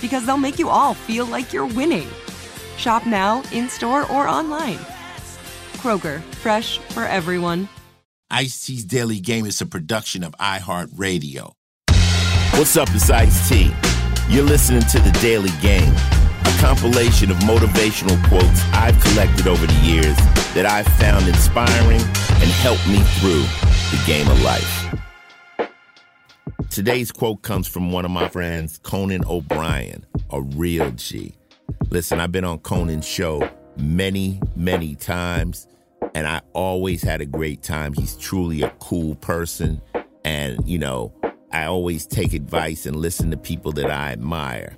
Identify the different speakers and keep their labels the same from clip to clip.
Speaker 1: because they'll make you all feel like you're winning. Shop now, in store, or online. Kroger, fresh for everyone.
Speaker 2: Ice T's Daily Game is a production of iHeartRadio. What's up, it's Ice T. You're listening to The Daily Game, a compilation of motivational quotes I've collected over the years that I've found inspiring and helped me through the game of life. Today's quote comes from one of my friends, Conan O'Brien, a real G. Listen, I've been on Conan's show many, many times, and I always had a great time. He's truly a cool person, and, you know, I always take advice and listen to people that I admire.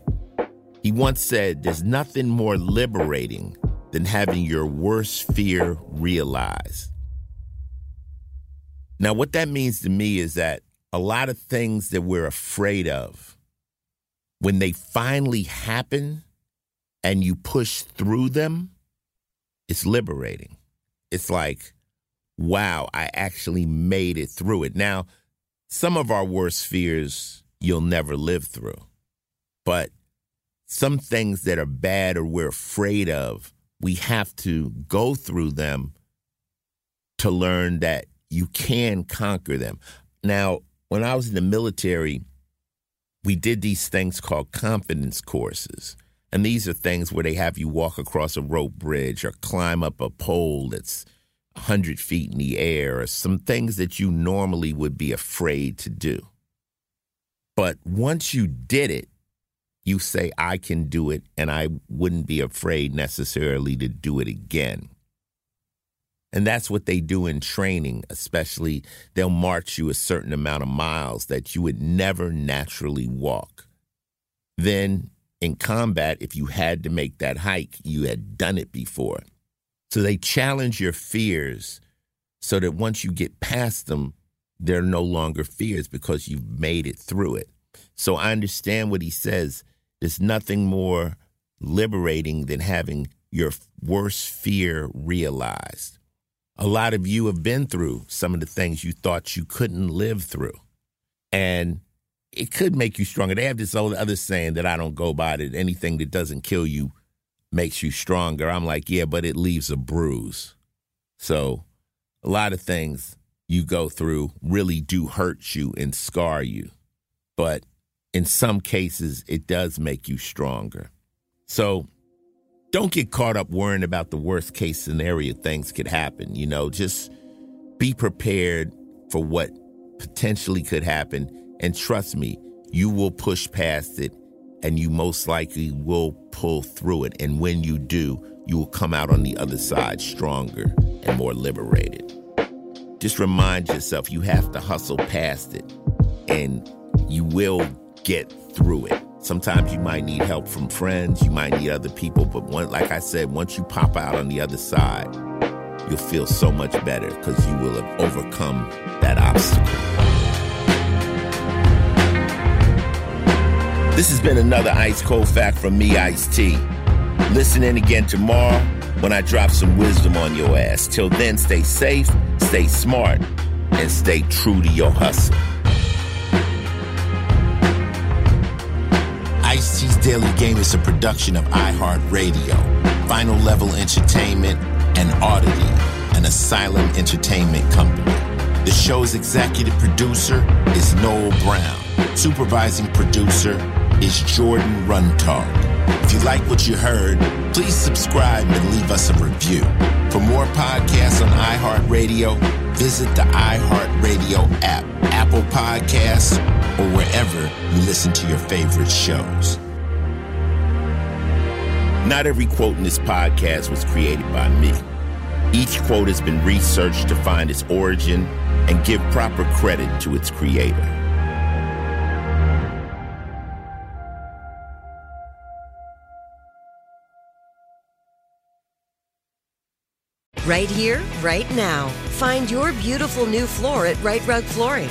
Speaker 2: He once said, There's nothing more liberating than having your worst fear realized. Now, what that means to me is that a lot of things that we're afraid of, when they finally happen and you push through them, it's liberating. It's like, wow, I actually made it through it. Now, some of our worst fears you'll never live through, but some things that are bad or we're afraid of, we have to go through them to learn that you can conquer them. Now, when I was in the military, we did these things called confidence courses. And these are things where they have you walk across a rope bridge or climb up a pole that's 100 feet in the air or some things that you normally would be afraid to do. But once you did it, you say, I can do it, and I wouldn't be afraid necessarily to do it again. And that's what they do in training, especially they'll march you a certain amount of miles that you would never naturally walk. Then in combat, if you had to make that hike, you had done it before. So they challenge your fears so that once you get past them, they're no longer fears because you've made it through it. So I understand what he says. There's nothing more liberating than having your worst fear realized. A lot of you have been through some of the things you thought you couldn't live through. And it could make you stronger. They have this old other saying that I don't go by that anything that doesn't kill you makes you stronger. I'm like, yeah, but it leaves a bruise. So a lot of things you go through really do hurt you and scar you. But in some cases, it does make you stronger. So don't get caught up worrying about the worst case scenario things could happen. You know, just be prepared for what potentially could happen. And trust me, you will push past it and you most likely will pull through it. And when you do, you will come out on the other side stronger and more liberated. Just remind yourself you have to hustle past it and you will get through it. Sometimes you might need help from friends, you might need other people, but one, like I said, once you pop out on the other side, you'll feel so much better because you will have overcome that obstacle. This has been another Ice Cold Fact from me, Ice T. Listen in again tomorrow. when I drop some wisdom on your ass. Till then, stay safe, stay smart, and stay true to your hustle. T's Daily Game is a production of iHeartRadio, Final Level Entertainment, and Oddity, an asylum entertainment company. The show's executive producer is Noel Brown. Supervising producer is Jordan Runtagh. If you like what you heard, please subscribe and leave us a review. For more podcasts on iHeartRadio, visit the iHeartRadio app, Apple Podcasts, or wherever you listen to your favorite shows. Not every quote in this podcast was created by me. Each quote has been researched to find its origin and give proper credit to its creator.
Speaker 3: Right here, right now. Find your beautiful new floor at Rite Rug Flooring.